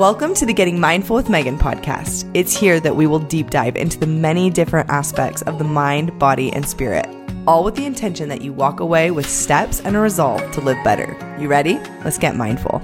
Welcome to the Getting Mindful with Megan podcast. It's here that we will deep dive into the many different aspects of the mind, body, and spirit, all with the intention that you walk away with steps and a resolve to live better. You ready? Let's get mindful.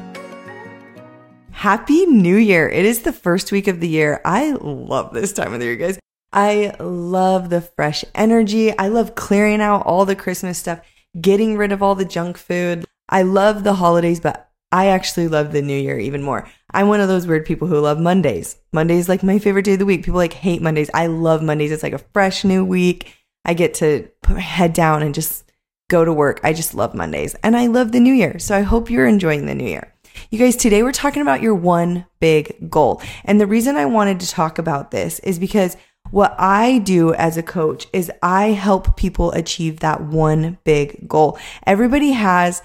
Happy New Year. It is the first week of the year. I love this time of the year, guys. I love the fresh energy. I love clearing out all the Christmas stuff, getting rid of all the junk food. I love the holidays, but I actually love the new year even more. I'm one of those weird people who love Mondays. Monday's like my favorite day of the week. People like hate Mondays. I love Mondays. It's like a fresh new week. I get to put my head down and just go to work. I just love Mondays and I love the new year. So I hope you're enjoying the new year. You guys, today we're talking about your one big goal. And the reason I wanted to talk about this is because what I do as a coach is I help people achieve that one big goal. Everybody has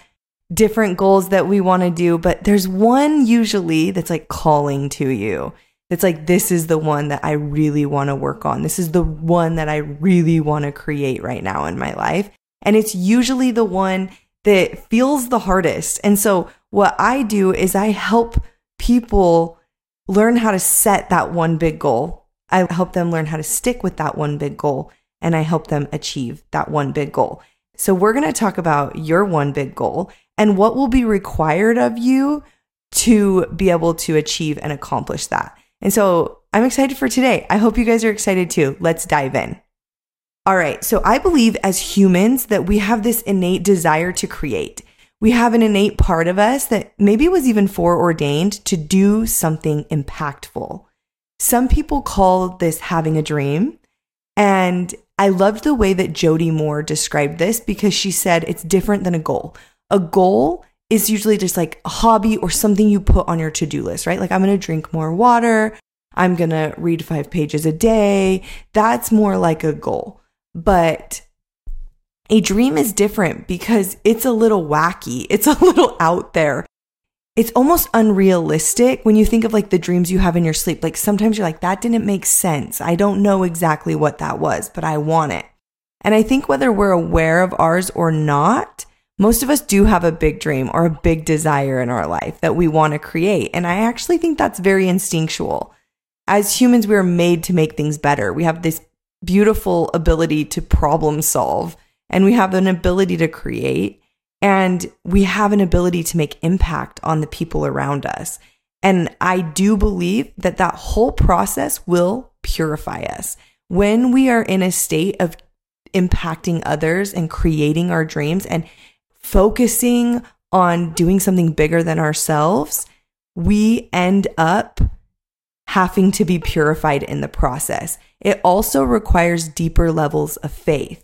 different goals that we want to do, but there's one usually that's like calling to you. It's like, this is the one that I really want to work on. This is the one that I really want to create right now in my life. And it's usually the one that feels the hardest. And so what I do is I help people learn how to set that one big goal. I help them learn how to stick with that one big goal and I help them achieve that one big goal. So we're going to talk about your one big goal and what will be required of you to be able to achieve and accomplish that. And so I'm excited for today. I hope you guys are excited too. Let's dive in. All right. So I believe as humans that we have this innate desire to create. We have an innate part of us that maybe was even foreordained to do something impactful. Some people call this having a dream. And I loved the way that Jody Moore described this because she said it's different than a goal a goal is usually just like a hobby or something you put on your to do list, right? Like, I'm going to drink more water. I'm going to read five pages a day. That's more like a goal. But a dream is different because it's a little wacky, it's a little out there. It's almost unrealistic when you think of like the dreams you have in your sleep. Like sometimes you're like, that didn't make sense. I don't know exactly what that was, but I want it. And I think whether we're aware of ours or not, most of us do have a big dream or a big desire in our life that we want to create. And I actually think that's very instinctual. As humans, we are made to make things better. We have this beautiful ability to problem solve, and we have an ability to create, and we have an ability to make impact on the people around us. And I do believe that that whole process will purify us. When we are in a state of impacting others and creating our dreams and focusing on doing something bigger than ourselves, we end up having to be purified in the process. It also requires deeper levels of faith.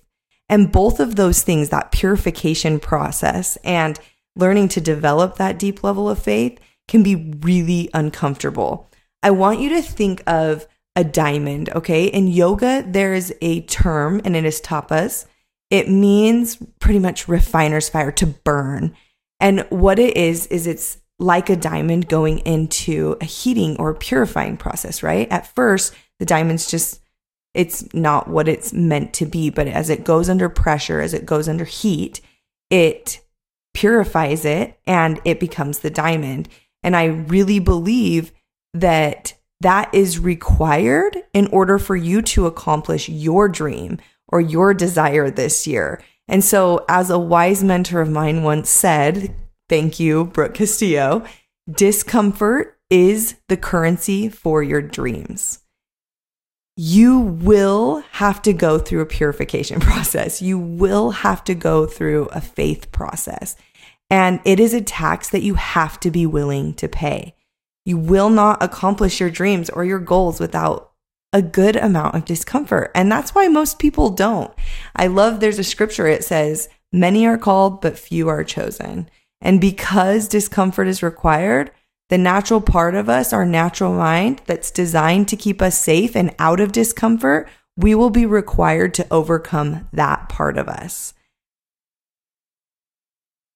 And both of those things, that purification process and learning to develop that deep level of faith, can be really uncomfortable. I want you to think of a diamond, okay? In yoga, there is a term and it is tapas it means pretty much refiner's fire to burn. And what it is, is it's like a diamond going into a heating or purifying process, right? At first, the diamond's just, it's not what it's meant to be. But as it goes under pressure, as it goes under heat, it purifies it and it becomes the diamond. And I really believe that that is required in order for you to accomplish your dream or your desire this year. And so, as a wise mentor of mine once said, thank you, Brooke Castillo, discomfort is the currency for your dreams. You will have to go through a purification process. You will have to go through a faith process. And it is a tax that you have to be willing to pay. You will not accomplish your dreams or your goals without a good amount of discomfort. And that's why most people don't. I love there's a scripture, it says, Many are called, but few are chosen. And because discomfort is required, the natural part of us, our natural mind that's designed to keep us safe and out of discomfort, we will be required to overcome that part of us.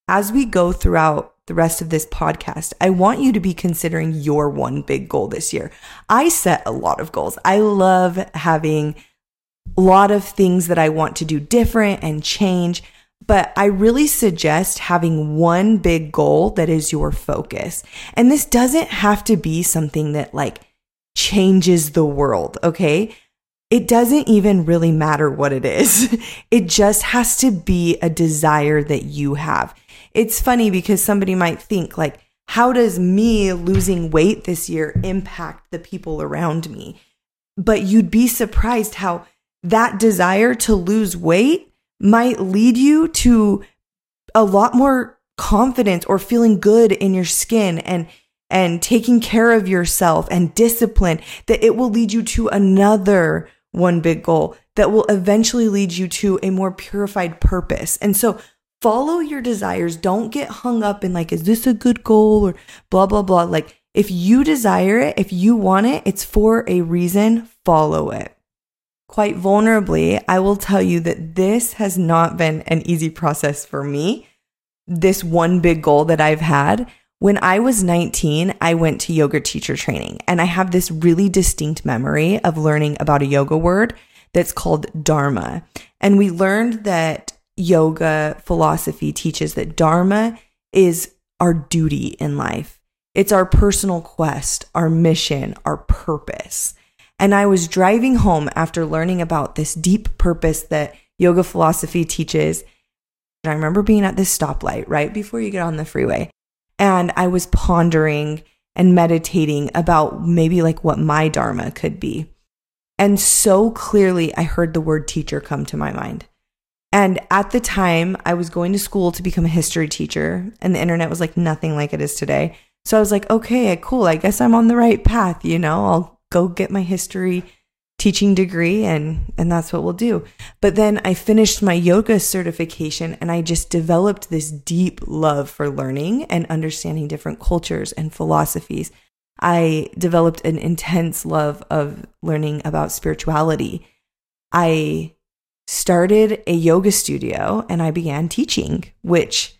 As we go throughout the rest of this podcast, I want you to be considering your one big goal this year. I set a lot of goals. I love having a lot of things that I want to do different and change. But I really suggest having one big goal that is your focus. And this doesn't have to be something that like changes the world, okay? It doesn't even really matter what it is. It just has to be a desire that you have. It's funny because somebody might think like, how does me losing weight this year impact the people around me? But you'd be surprised how that desire to lose weight might lead you to a lot more confidence or feeling good in your skin and and taking care of yourself and discipline that it will lead you to another one big goal that will eventually lead you to a more purified purpose. And so follow your desires. Don't get hung up in like, is this a good goal or blah, blah, blah. Like, if you desire it, if you want it, it's for a reason, follow it. Quite vulnerably, I will tell you that this has not been an easy process for me. This one big goal that I've had. When I was 19, I went to yoga teacher training and I have this really distinct memory of learning about a yoga word that's called Dharma. And we learned that yoga philosophy teaches that Dharma is our duty in life. It's our personal quest, our mission, our purpose. And I was driving home after learning about this deep purpose that yoga philosophy teaches. And I remember being at this stoplight right before you get on the freeway. And I was pondering and meditating about maybe like what my Dharma could be. And so clearly, I heard the word teacher come to my mind. And at the time, I was going to school to become a history teacher, and the internet was like nothing like it is today. So I was like, okay, cool. I guess I'm on the right path. You know, I'll go get my history teaching degree and and that's what we'll do. But then I finished my yoga certification and I just developed this deep love for learning and understanding different cultures and philosophies. I developed an intense love of learning about spirituality. I started a yoga studio and I began teaching, which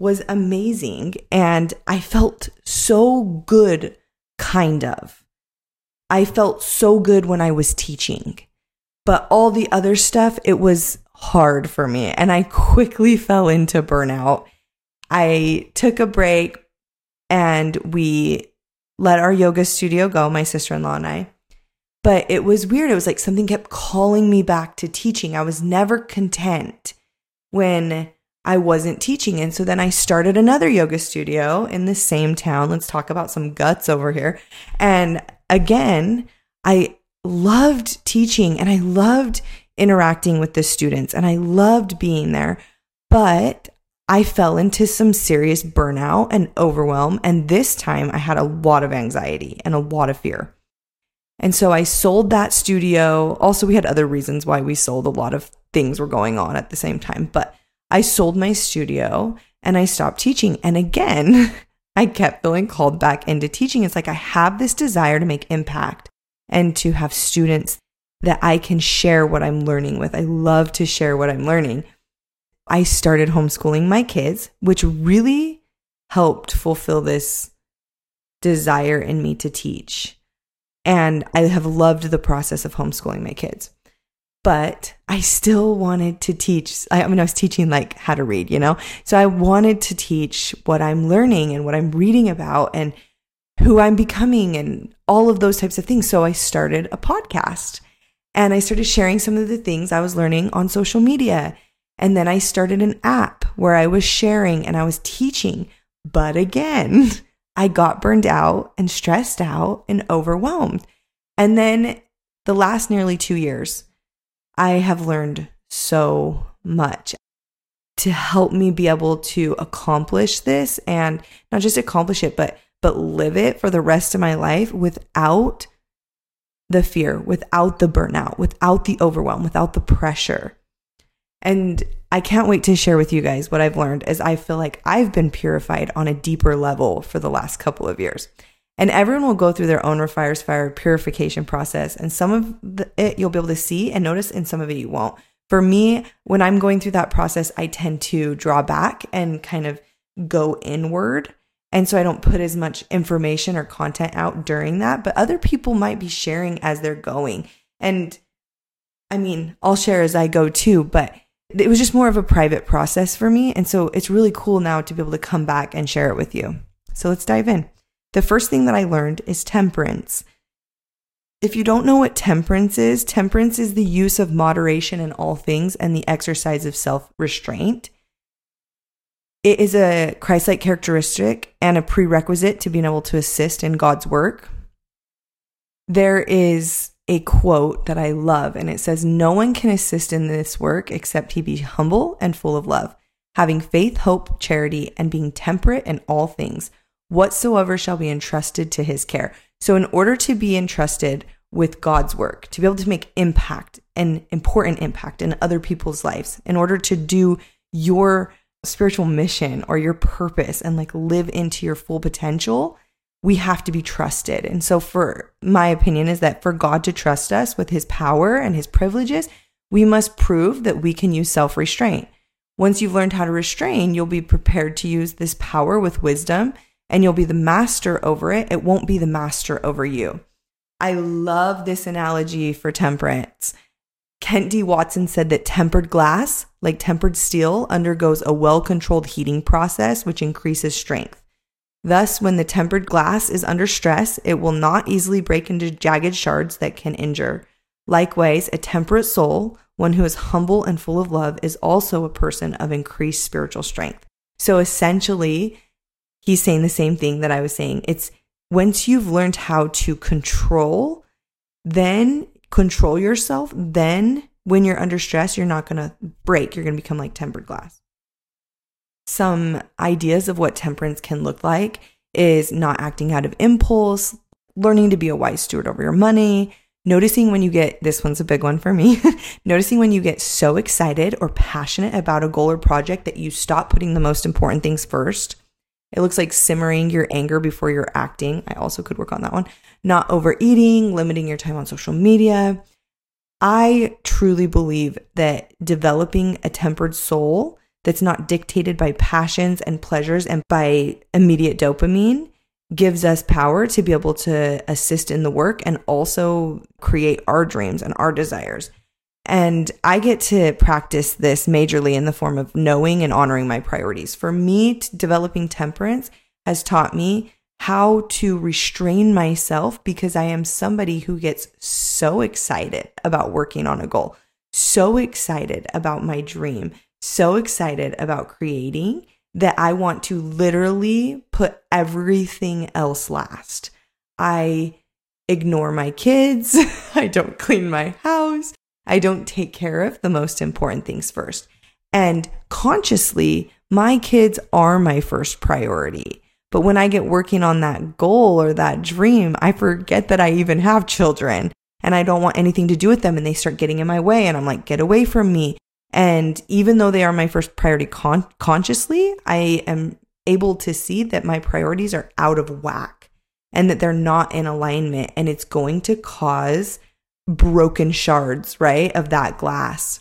was amazing. And I felt so good, kind of. I felt so good when I was teaching. But all the other stuff, it was hard for me. And I quickly fell into burnout. I took a break and we let our yoga studio go, my sister in law and I. But it was weird. It was like something kept calling me back to teaching. I was never content when I wasn't teaching. And so then I started another yoga studio in the same town. Let's talk about some guts over here. And again, I loved teaching and I loved interacting with the students and I loved being there. But I fell into some serious burnout and overwhelm. And this time I had a lot of anxiety and a lot of fear. And so I sold that studio. Also, we had other reasons why we sold. A lot of things were going on at the same time, but I sold my studio and I stopped teaching. And again, I kept feeling called back into teaching. It's like I have this desire to make impact and to have students that I can share what I'm learning with. I love to share what I'm learning. I started homeschooling my kids, which really helped fulfill this desire in me to teach. And I have loved the process of homeschooling my kids. But I still wanted to teach. I, mean, I was teaching like how to read, you know? So I wanted to teach what I'm learning and what I'm reading about and who I'm becoming and all of those types of things. So I started a podcast and I started sharing some of the things I was learning on social media. And then I started an app where I was sharing and I was teaching. But again, I got burned out and stressed out and overwhelmed. And then the last nearly two years, I have learned so much to help me be able to accomplish this and not just accomplish it, but but live it for the rest of my life without the fear, without the burnout, without the overwhelm, without the pressure. And I can't wait to share with you guys what I've learned as I feel like I've been purified on a deeper level for the last couple of years. And everyone will go through their own refires fire purification process. And some of the, it you'll be able to see and notice, and some of it you won't. For me, when I'm going through that process, I tend to draw back and kind of go inward. And so I don't put as much information or content out during that. But other people might be sharing as they're going. And I mean, I'll share as I go too, but it was just more of a private process for me. And so it's really cool now to be able to come back and share it with you. So let's dive in. The first thing that I learned is temperance. If you don't know what temperance is, temperance is the use of moderation in all things and the exercise of self restraint. It is a Christ like characteristic and a prerequisite to being able to assist in God's work. There is a quote that I love, and it says, No one can assist in this work except he be humble and full of love, having faith, hope, charity, and being temperate in all things. Whatsoever shall be entrusted to his care. So, in order to be entrusted with God's work, to be able to make impact and important impact in other people's lives, in order to do your spiritual mission or your purpose and like live into your full potential, we have to be trusted. And so, for my opinion, is that for God to trust us with his power and his privileges, we must prove that we can use self restraint. Once you've learned how to restrain, you'll be prepared to use this power with wisdom and you'll be the master over it. It won't be the master over you. I love this analogy for temperance. Kent D. Watson said that tempered glass, like tempered steel, undergoes a well controlled heating process which increases strength. Thus, when the tempered glass is under stress, it will not easily break into jagged shards that can injure. Likewise, a temperate soul, one who is humble and full of love, is also a person of increased spiritual strength. So essentially, he's saying the same thing that I was saying. It's once you've learned how to control, then control yourself, then when you're under stress, you're not going to break. You're going to become like tempered glass. Some ideas of what temperance can look like is not acting out of impulse, learning to be a wise steward over your money, noticing when you get this one's a big one for me noticing when you get so excited or passionate about a goal or project that you stop putting the most important things first. It looks like simmering your anger before you're acting. I also could work on that one not overeating, limiting your time on social media. I truly believe that developing a tempered soul that's not dictated by passions and pleasures and by immediate dopamine gives us power to be able to assist in the work and also create our dreams and our desires. And I get to practice this majorly in the form of knowing and honoring my priorities. For me, developing temperance has taught me how to restrain myself because I am somebody who gets so excited about working on a goal, so excited about my dream, so excited about creating that I want to literally put everything else last. I ignore my kids. I don't clean my house. I don't take care of the most important things first. And consciously, my kids are my first priority. But when I get working on that goal or that dream, I forget that I even have children and I don't want anything to do with them. And they start getting in my way. And I'm like, get away from me. And even though they are my first priority con- consciously, I am able to see that my priorities are out of whack and that they're not in alignment. And it's going to cause broken shards, right, of that glass.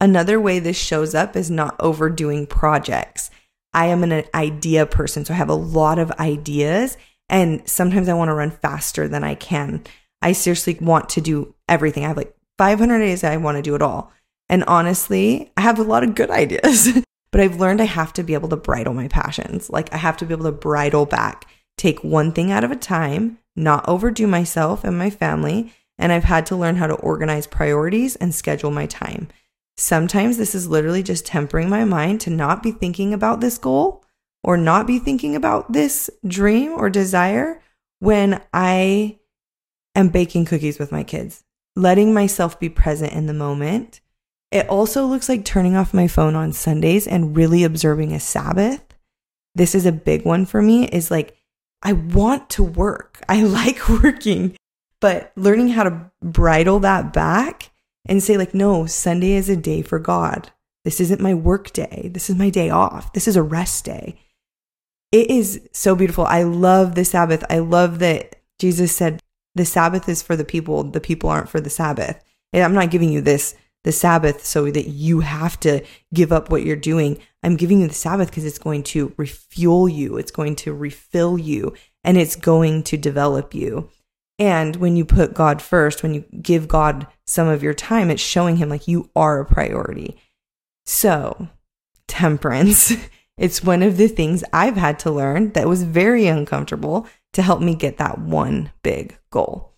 Another way this shows up is not overdoing projects. I am an idea person, so I have a lot of ideas, and sometimes I want to run faster than I can. I seriously want to do everything. I have like 500 days, I want to do it all. And honestly, I have a lot of good ideas, but I've learned I have to be able to bridle my passions. Like, I have to be able to bridle back, take one thing out of a time, not overdo myself and my family. And I've had to learn how to organize priorities and schedule my time. Sometimes this is literally just tempering my mind to not be thinking about this goal or not be thinking about this dream or desire when I am baking cookies with my kids, letting myself be present in the moment. It also looks like turning off my phone on Sundays and really observing a Sabbath. This is a big one for me is like, I want to work. I like working, but learning how to bridle that back and say, like, no, Sunday is a day for God. This isn't my work day. This is my day off. This is a rest day. It is so beautiful. I love the Sabbath. I love that Jesus said the Sabbath is for the people, the people aren't for the Sabbath. I'm not giving you this, the Sabbath, so that you have to give up what you're doing. I'm giving you the Sabbath because it's going to refuel you, it's going to refill you, and it's going to develop you. And when you put God first, when you give God some of your time, it's showing him like you are a priority. So, temperance. It's one of the things I've had to learn that was very uncomfortable to help me get that one big goal.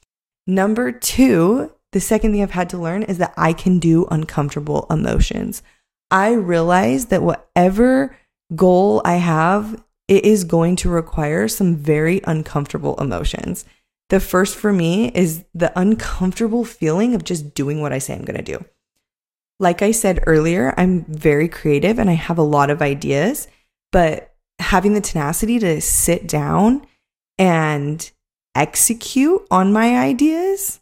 Number two, the second thing I've had to learn is that I can do uncomfortable emotions. I realize that whatever goal I have, it is going to require some very uncomfortable emotions. The first for me is the uncomfortable feeling of just doing what I say I'm going to do. Like I said earlier, I'm very creative and I have a lot of ideas, but having the tenacity to sit down and execute on my ideas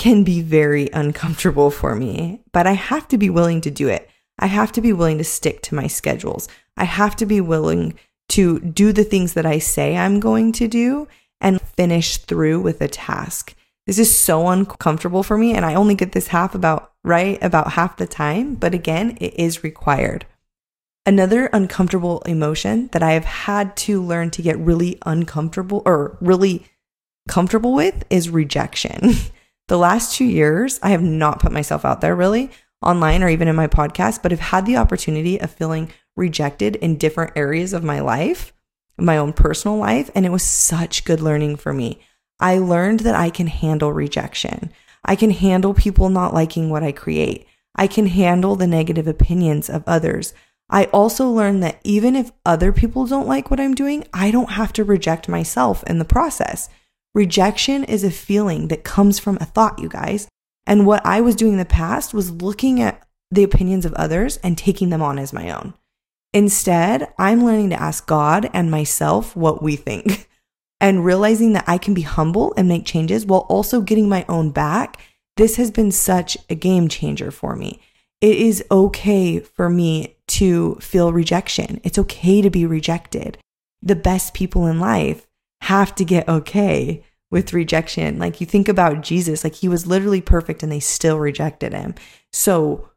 can be very uncomfortable for me, but I have to be willing to do it. I have to be willing to stick to my schedules. I have to be willing to do the things that I say I'm going to do and finish through with a task. This is so uncomfortable for me and I only get this half about right about half the time, but again, it is required. Another uncomfortable emotion that I have had to learn to get really uncomfortable or really comfortable with is rejection. the last 2 years, I have not put myself out there really online or even in my podcast, but have had the opportunity of feeling rejected in different areas of my life, my own personal life, and it was such good learning for me. I learned that I can handle rejection. I can handle people not liking what I create. I can handle the negative opinions of others. I also learned that even if other people don't like what I'm doing, I don't have to reject myself in the process. Rejection is a feeling that comes from a thought, you guys. And what I was doing in the past was looking at the opinions of others and taking them on as my own. Instead, I'm learning to ask God and myself what we think. and realizing that I can be humble and make changes while also getting my own back, this has been such a game changer for me. It is okay for me to feel rejection. It's okay to be rejected. The best people in life have to get okay with rejection. Like you think about Jesus, like he was literally perfect and they still rejected him. So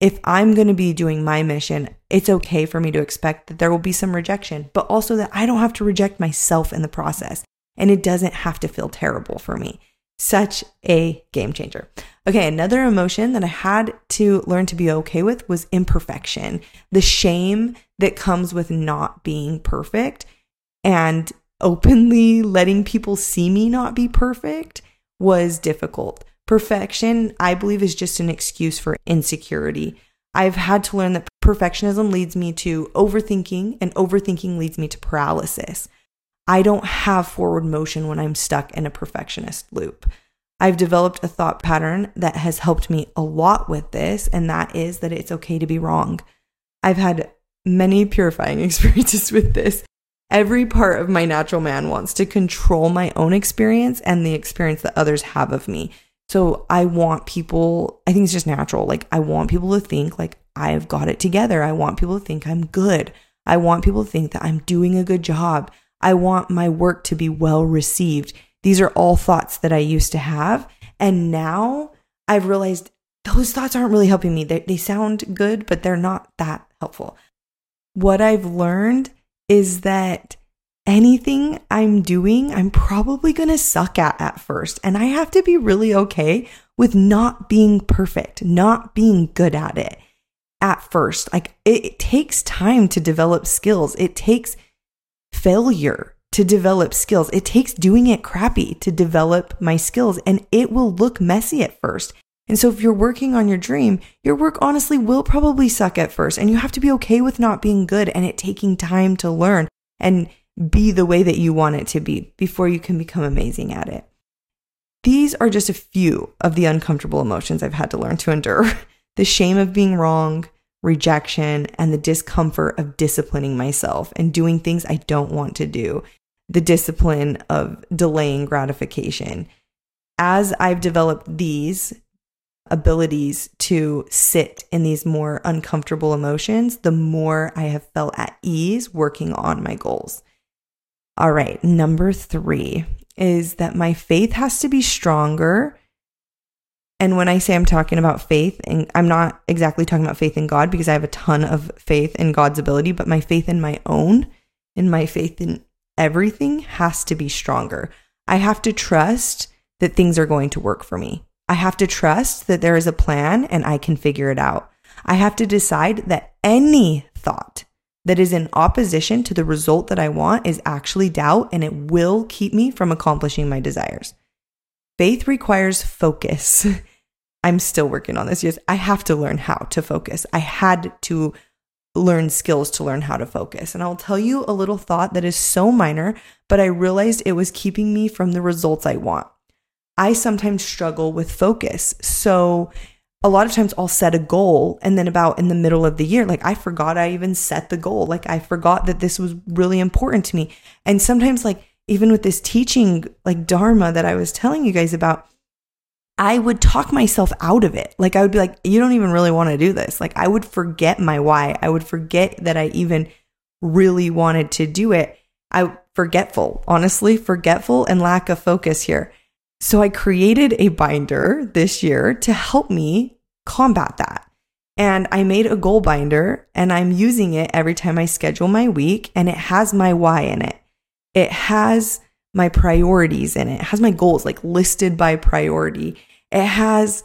if I'm going to be doing my mission, it's okay for me to expect that there will be some rejection, but also that I don't have to reject myself in the process. And it doesn't have to feel terrible for me. Such a game changer. Okay, another emotion that I had to learn to be okay with was imperfection, the shame that comes with not being perfect and openly letting people see me not be perfect was difficult. Perfection, I believe, is just an excuse for insecurity. I've had to learn that perfectionism leads me to overthinking, and overthinking leads me to paralysis. I don't have forward motion when I'm stuck in a perfectionist loop. I've developed a thought pattern that has helped me a lot with this, and that is that it's okay to be wrong. I've had many purifying experiences with this. Every part of my natural man wants to control my own experience and the experience that others have of me. So I want people, I think it's just natural. Like, I want people to think like I've got it together. I want people to think I'm good. I want people to think that I'm doing a good job. I want my work to be well received. These are all thoughts that I used to have. And now I've realized those thoughts aren't really helping me. They, they sound good, but they're not that helpful. What I've learned is that anything I'm doing, I'm probably going to suck at at first. And I have to be really okay with not being perfect, not being good at it at first. Like it, it takes time to develop skills, it takes failure to develop skills, it takes doing it crappy to develop my skills, and it will look messy at first. And so, if you're working on your dream, your work honestly will probably suck at first, and you have to be okay with not being good and it taking time to learn. And be the way that you want it to be before you can become amazing at it. These are just a few of the uncomfortable emotions I've had to learn to endure the shame of being wrong, rejection, and the discomfort of disciplining myself and doing things I don't want to do, the discipline of delaying gratification. As I've developed these abilities to sit in these more uncomfortable emotions, the more I have felt at ease working on my goals. All right, number three is that my faith has to be stronger. And when I say I'm talking about faith, and I'm not exactly talking about faith in God because I have a ton of faith in God's ability, but my faith in my own and my faith in everything has to be stronger. I have to trust that things are going to work for me. I have to trust that there is a plan and I can figure it out. I have to decide that any thought that is in opposition to the result that I want is actually doubt and it will keep me from accomplishing my desires. Faith requires focus. I'm still working on this. Yes, I have to learn how to focus. I had to learn skills to learn how to focus. And I'll tell you a little thought that is so minor, but I realized it was keeping me from the results I want. I sometimes struggle with focus. So a lot of times I'll set a goal and then about in the middle of the year, like I forgot I even set the goal. Like I forgot that this was really important to me. And sometimes, like, even with this teaching, like Dharma that I was telling you guys about, I would talk myself out of it. Like I would be like, you don't even really want to do this. Like I would forget my why. I would forget that I even really wanted to do it. I forgetful, honestly, forgetful and lack of focus here. So I created a binder this year to help me combat that. And I made a goal binder and I'm using it every time I schedule my week and it has my why in it. It has my priorities in it. It has my goals like listed by priority. It has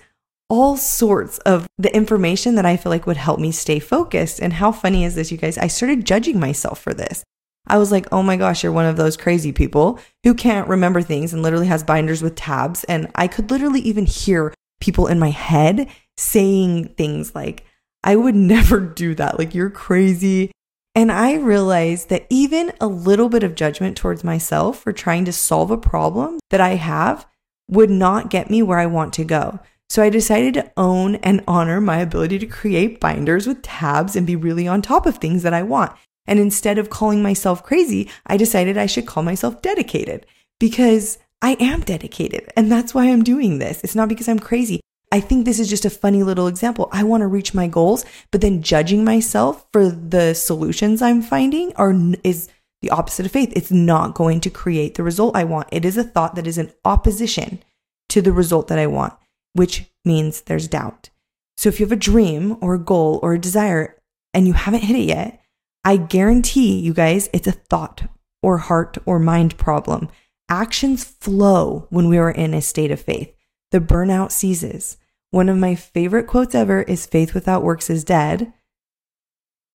all sorts of the information that I feel like would help me stay focused. And how funny is this, you guys? I started judging myself for this. I was like, oh my gosh, you're one of those crazy people who can't remember things and literally has binders with tabs. And I could literally even hear people in my head saying things like, I would never do that. Like, you're crazy. And I realized that even a little bit of judgment towards myself for trying to solve a problem that I have would not get me where I want to go. So I decided to own and honor my ability to create binders with tabs and be really on top of things that I want. And instead of calling myself crazy, I decided I should call myself dedicated because I am dedicated. And that's why I'm doing this. It's not because I'm crazy. I think this is just a funny little example. I want to reach my goals, but then judging myself for the solutions I'm finding are is the opposite of faith. It's not going to create the result I want. It is a thought that is in opposition to the result that I want, which means there's doubt. So if you have a dream or a goal or a desire and you haven't hit it yet, I guarantee you guys it's a thought or heart or mind problem. Actions flow when we are in a state of faith. The burnout ceases. One of my favorite quotes ever is faith without works is dead.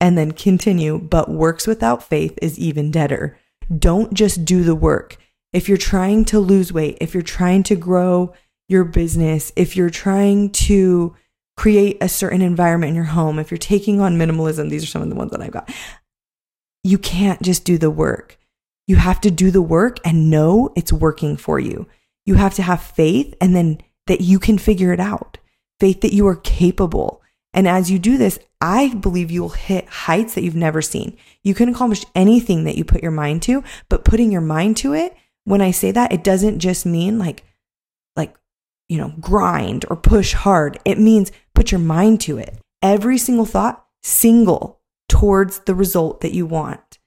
And then continue, but works without faith is even deader. Don't just do the work. If you're trying to lose weight, if you're trying to grow your business, if you're trying to create a certain environment in your home, if you're taking on minimalism, these are some of the ones that I've got you can't just do the work. You have to do the work and know it's working for you. You have to have faith and then that you can figure it out, faith that you are capable. And as you do this, I believe you'll hit heights that you've never seen. You can accomplish anything that you put your mind to, but putting your mind to it, when I say that, it doesn't just mean like, like, you know, grind or push hard. It means put your mind to it. Every single thought, single towards the result that you want.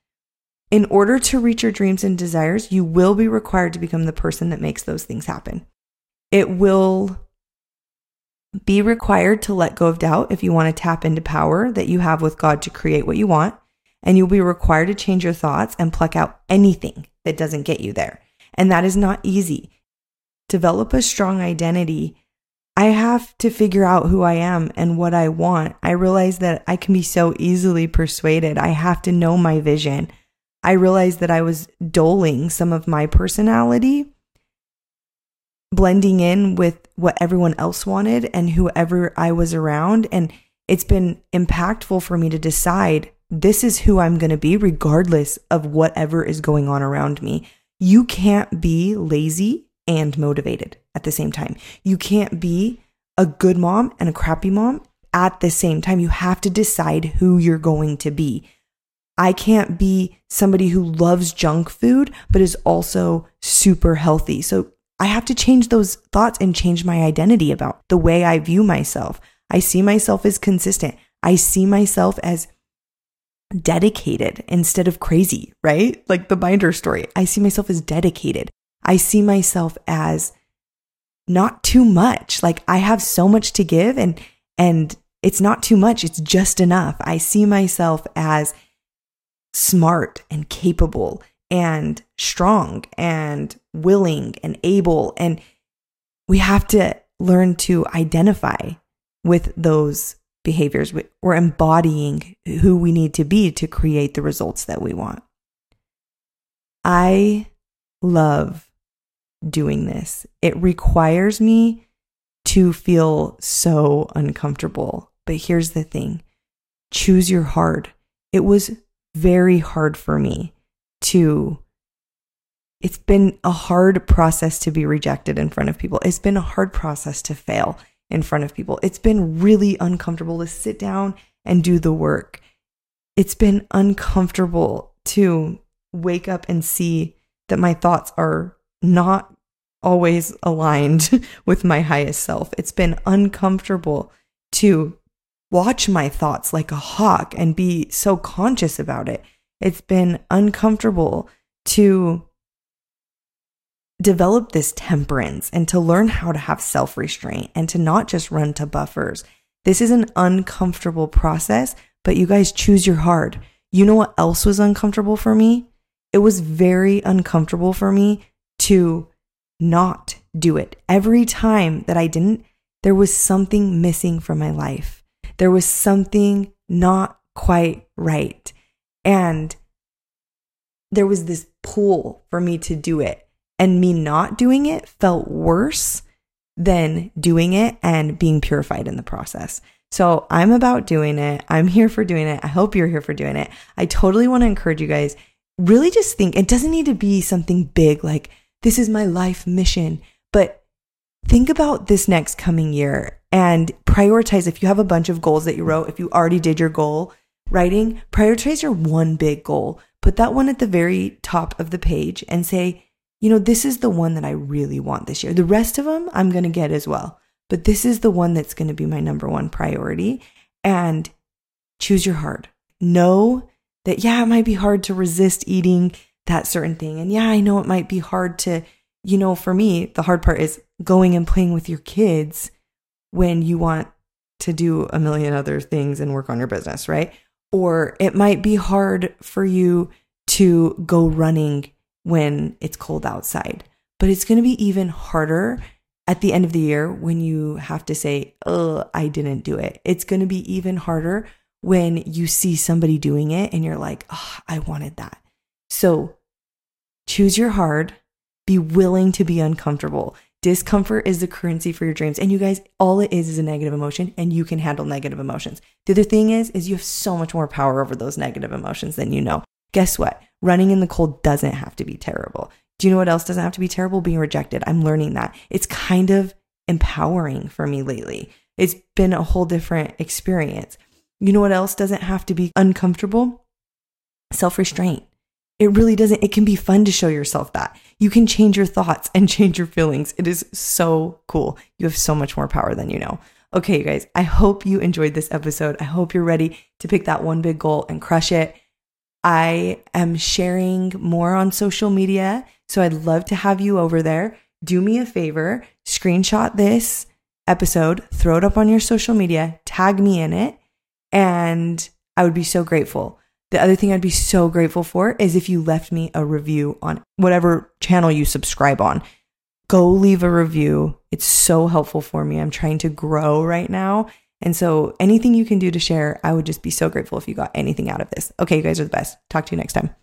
In order to reach your dreams and desires, you will be required to become the person that makes those things happen. It will be required to let go of doubt if you want to tap into power that you have with God to create what you want. And you'll be required to change your thoughts and pluck out anything that doesn't get you there. And that is not easy. Develop a strong identity I have to figure out who I am and what I want. I realize that I can be so easily persuaded. I have to know my vision. I realized that I was doling some of my personality, blending in with what everyone else wanted and whoever I was around. And it's been impactful for me to decide this is who I'm going to be, regardless of whatever is going on around me. You can't be lazy and motivated at the same time. You can't be a good mom and a crappy mom at the same time. You have to decide who you're going to be. I can't be somebody who loves junk food, but is also super healthy. So I have to change those thoughts and change my identity about the way I view myself. I see myself as consistent. I see myself as dedicated instead of crazy, right? Like the binder story. I see myself as dedicated. I see myself as not too much. Like I have so much to give and and it's not too much, it's just enough. I see myself as smart and capable and strong and willing and able and we have to learn to identify with those behaviors. We're embodying who we need to be to create the results that we want. I love doing this. It requires me to feel so uncomfortable. But here's the thing choose your hard. It was very hard for me to it's been a hard process to be rejected in front of people. It's been a hard process to fail in front of people. It's been really uncomfortable to sit down and do the work. It's been uncomfortable to wake up and see that my thoughts are not always aligned with my highest self. It's been uncomfortable to watch my thoughts like a hawk and be so conscious about it. It's been uncomfortable to develop this temperance and to learn how to have self restraint and to not just run to buffers. This is an uncomfortable process, but you guys choose your hard. You know what else was uncomfortable for me? It was very uncomfortable for me to not do it. Every time that I didn't, there was something missing from my life. There was something not quite right. And there was this pull for me to do it and me not doing it felt worse than doing it and being purified in the process. So I'm about doing it. I'm here for doing it. I hope you're here for doing it. I totally want to encourage you guys. Really just think it doesn't need to be something big like this is my life mission, but think about this next coming year and prioritize if you have a bunch of goals that you wrote, if you already did your goal writing, prioritize your one big goal. Put that one at the very top of the page and say, you know, this is the one that I really want this year. The rest of them I'm going to get as well. But this is the one that's going to be my number one priority. And choose your heart. Know that, yeah, it might be hard to resist eating that certain thing. And yeah, I know it might be hard to, you know, for me, the hard part is going and playing with your kids when you want to do a million other things and work on your business, right? Or it might be hard for you to go running when it's cold outside. But it's going to be even harder at the end of the year when you have to say, oh, I didn't do it. It's going to be even harder when you see somebody doing it and you're like, oh, I wanted that. So choose your hard, be willing to be uncomfortable. Discomfort is the currency for your dreams. And you guys, all it is is a negative emotion and you can handle negative emotions. The other thing is, is you have so much more power over those negative emotions than you know. Guess what? Running in the cold doesn't have to be terrible. Do you know what else doesn't have to be terrible? Being rejected. I'm learning that. It's kind of empowering for me lately. It's been a whole different experience. You know what else doesn't have to be uncomfortable? Self restraint. It really doesn't. It can be fun to show yourself that. You can change your thoughts and change your feelings. It is so cool. You have so much more power than you know. Okay, you guys, I hope you enjoyed this episode. I hope you're ready to pick that one big goal and crush it. I am sharing more on social media. So I'd love to have you over there. Do me a favor, screenshot this episode, throw it up on your social media, tag me in it, and I would be so grateful. The other thing I'd be so grateful for is if you left me a review on whatever channel you subscribe on. Go leave a review. It's so helpful for me. I'm trying to grow right now and so anything you can do to share, I would just be so grateful if you got anything out of this. Okay, you guys are the best. Talk to you next time.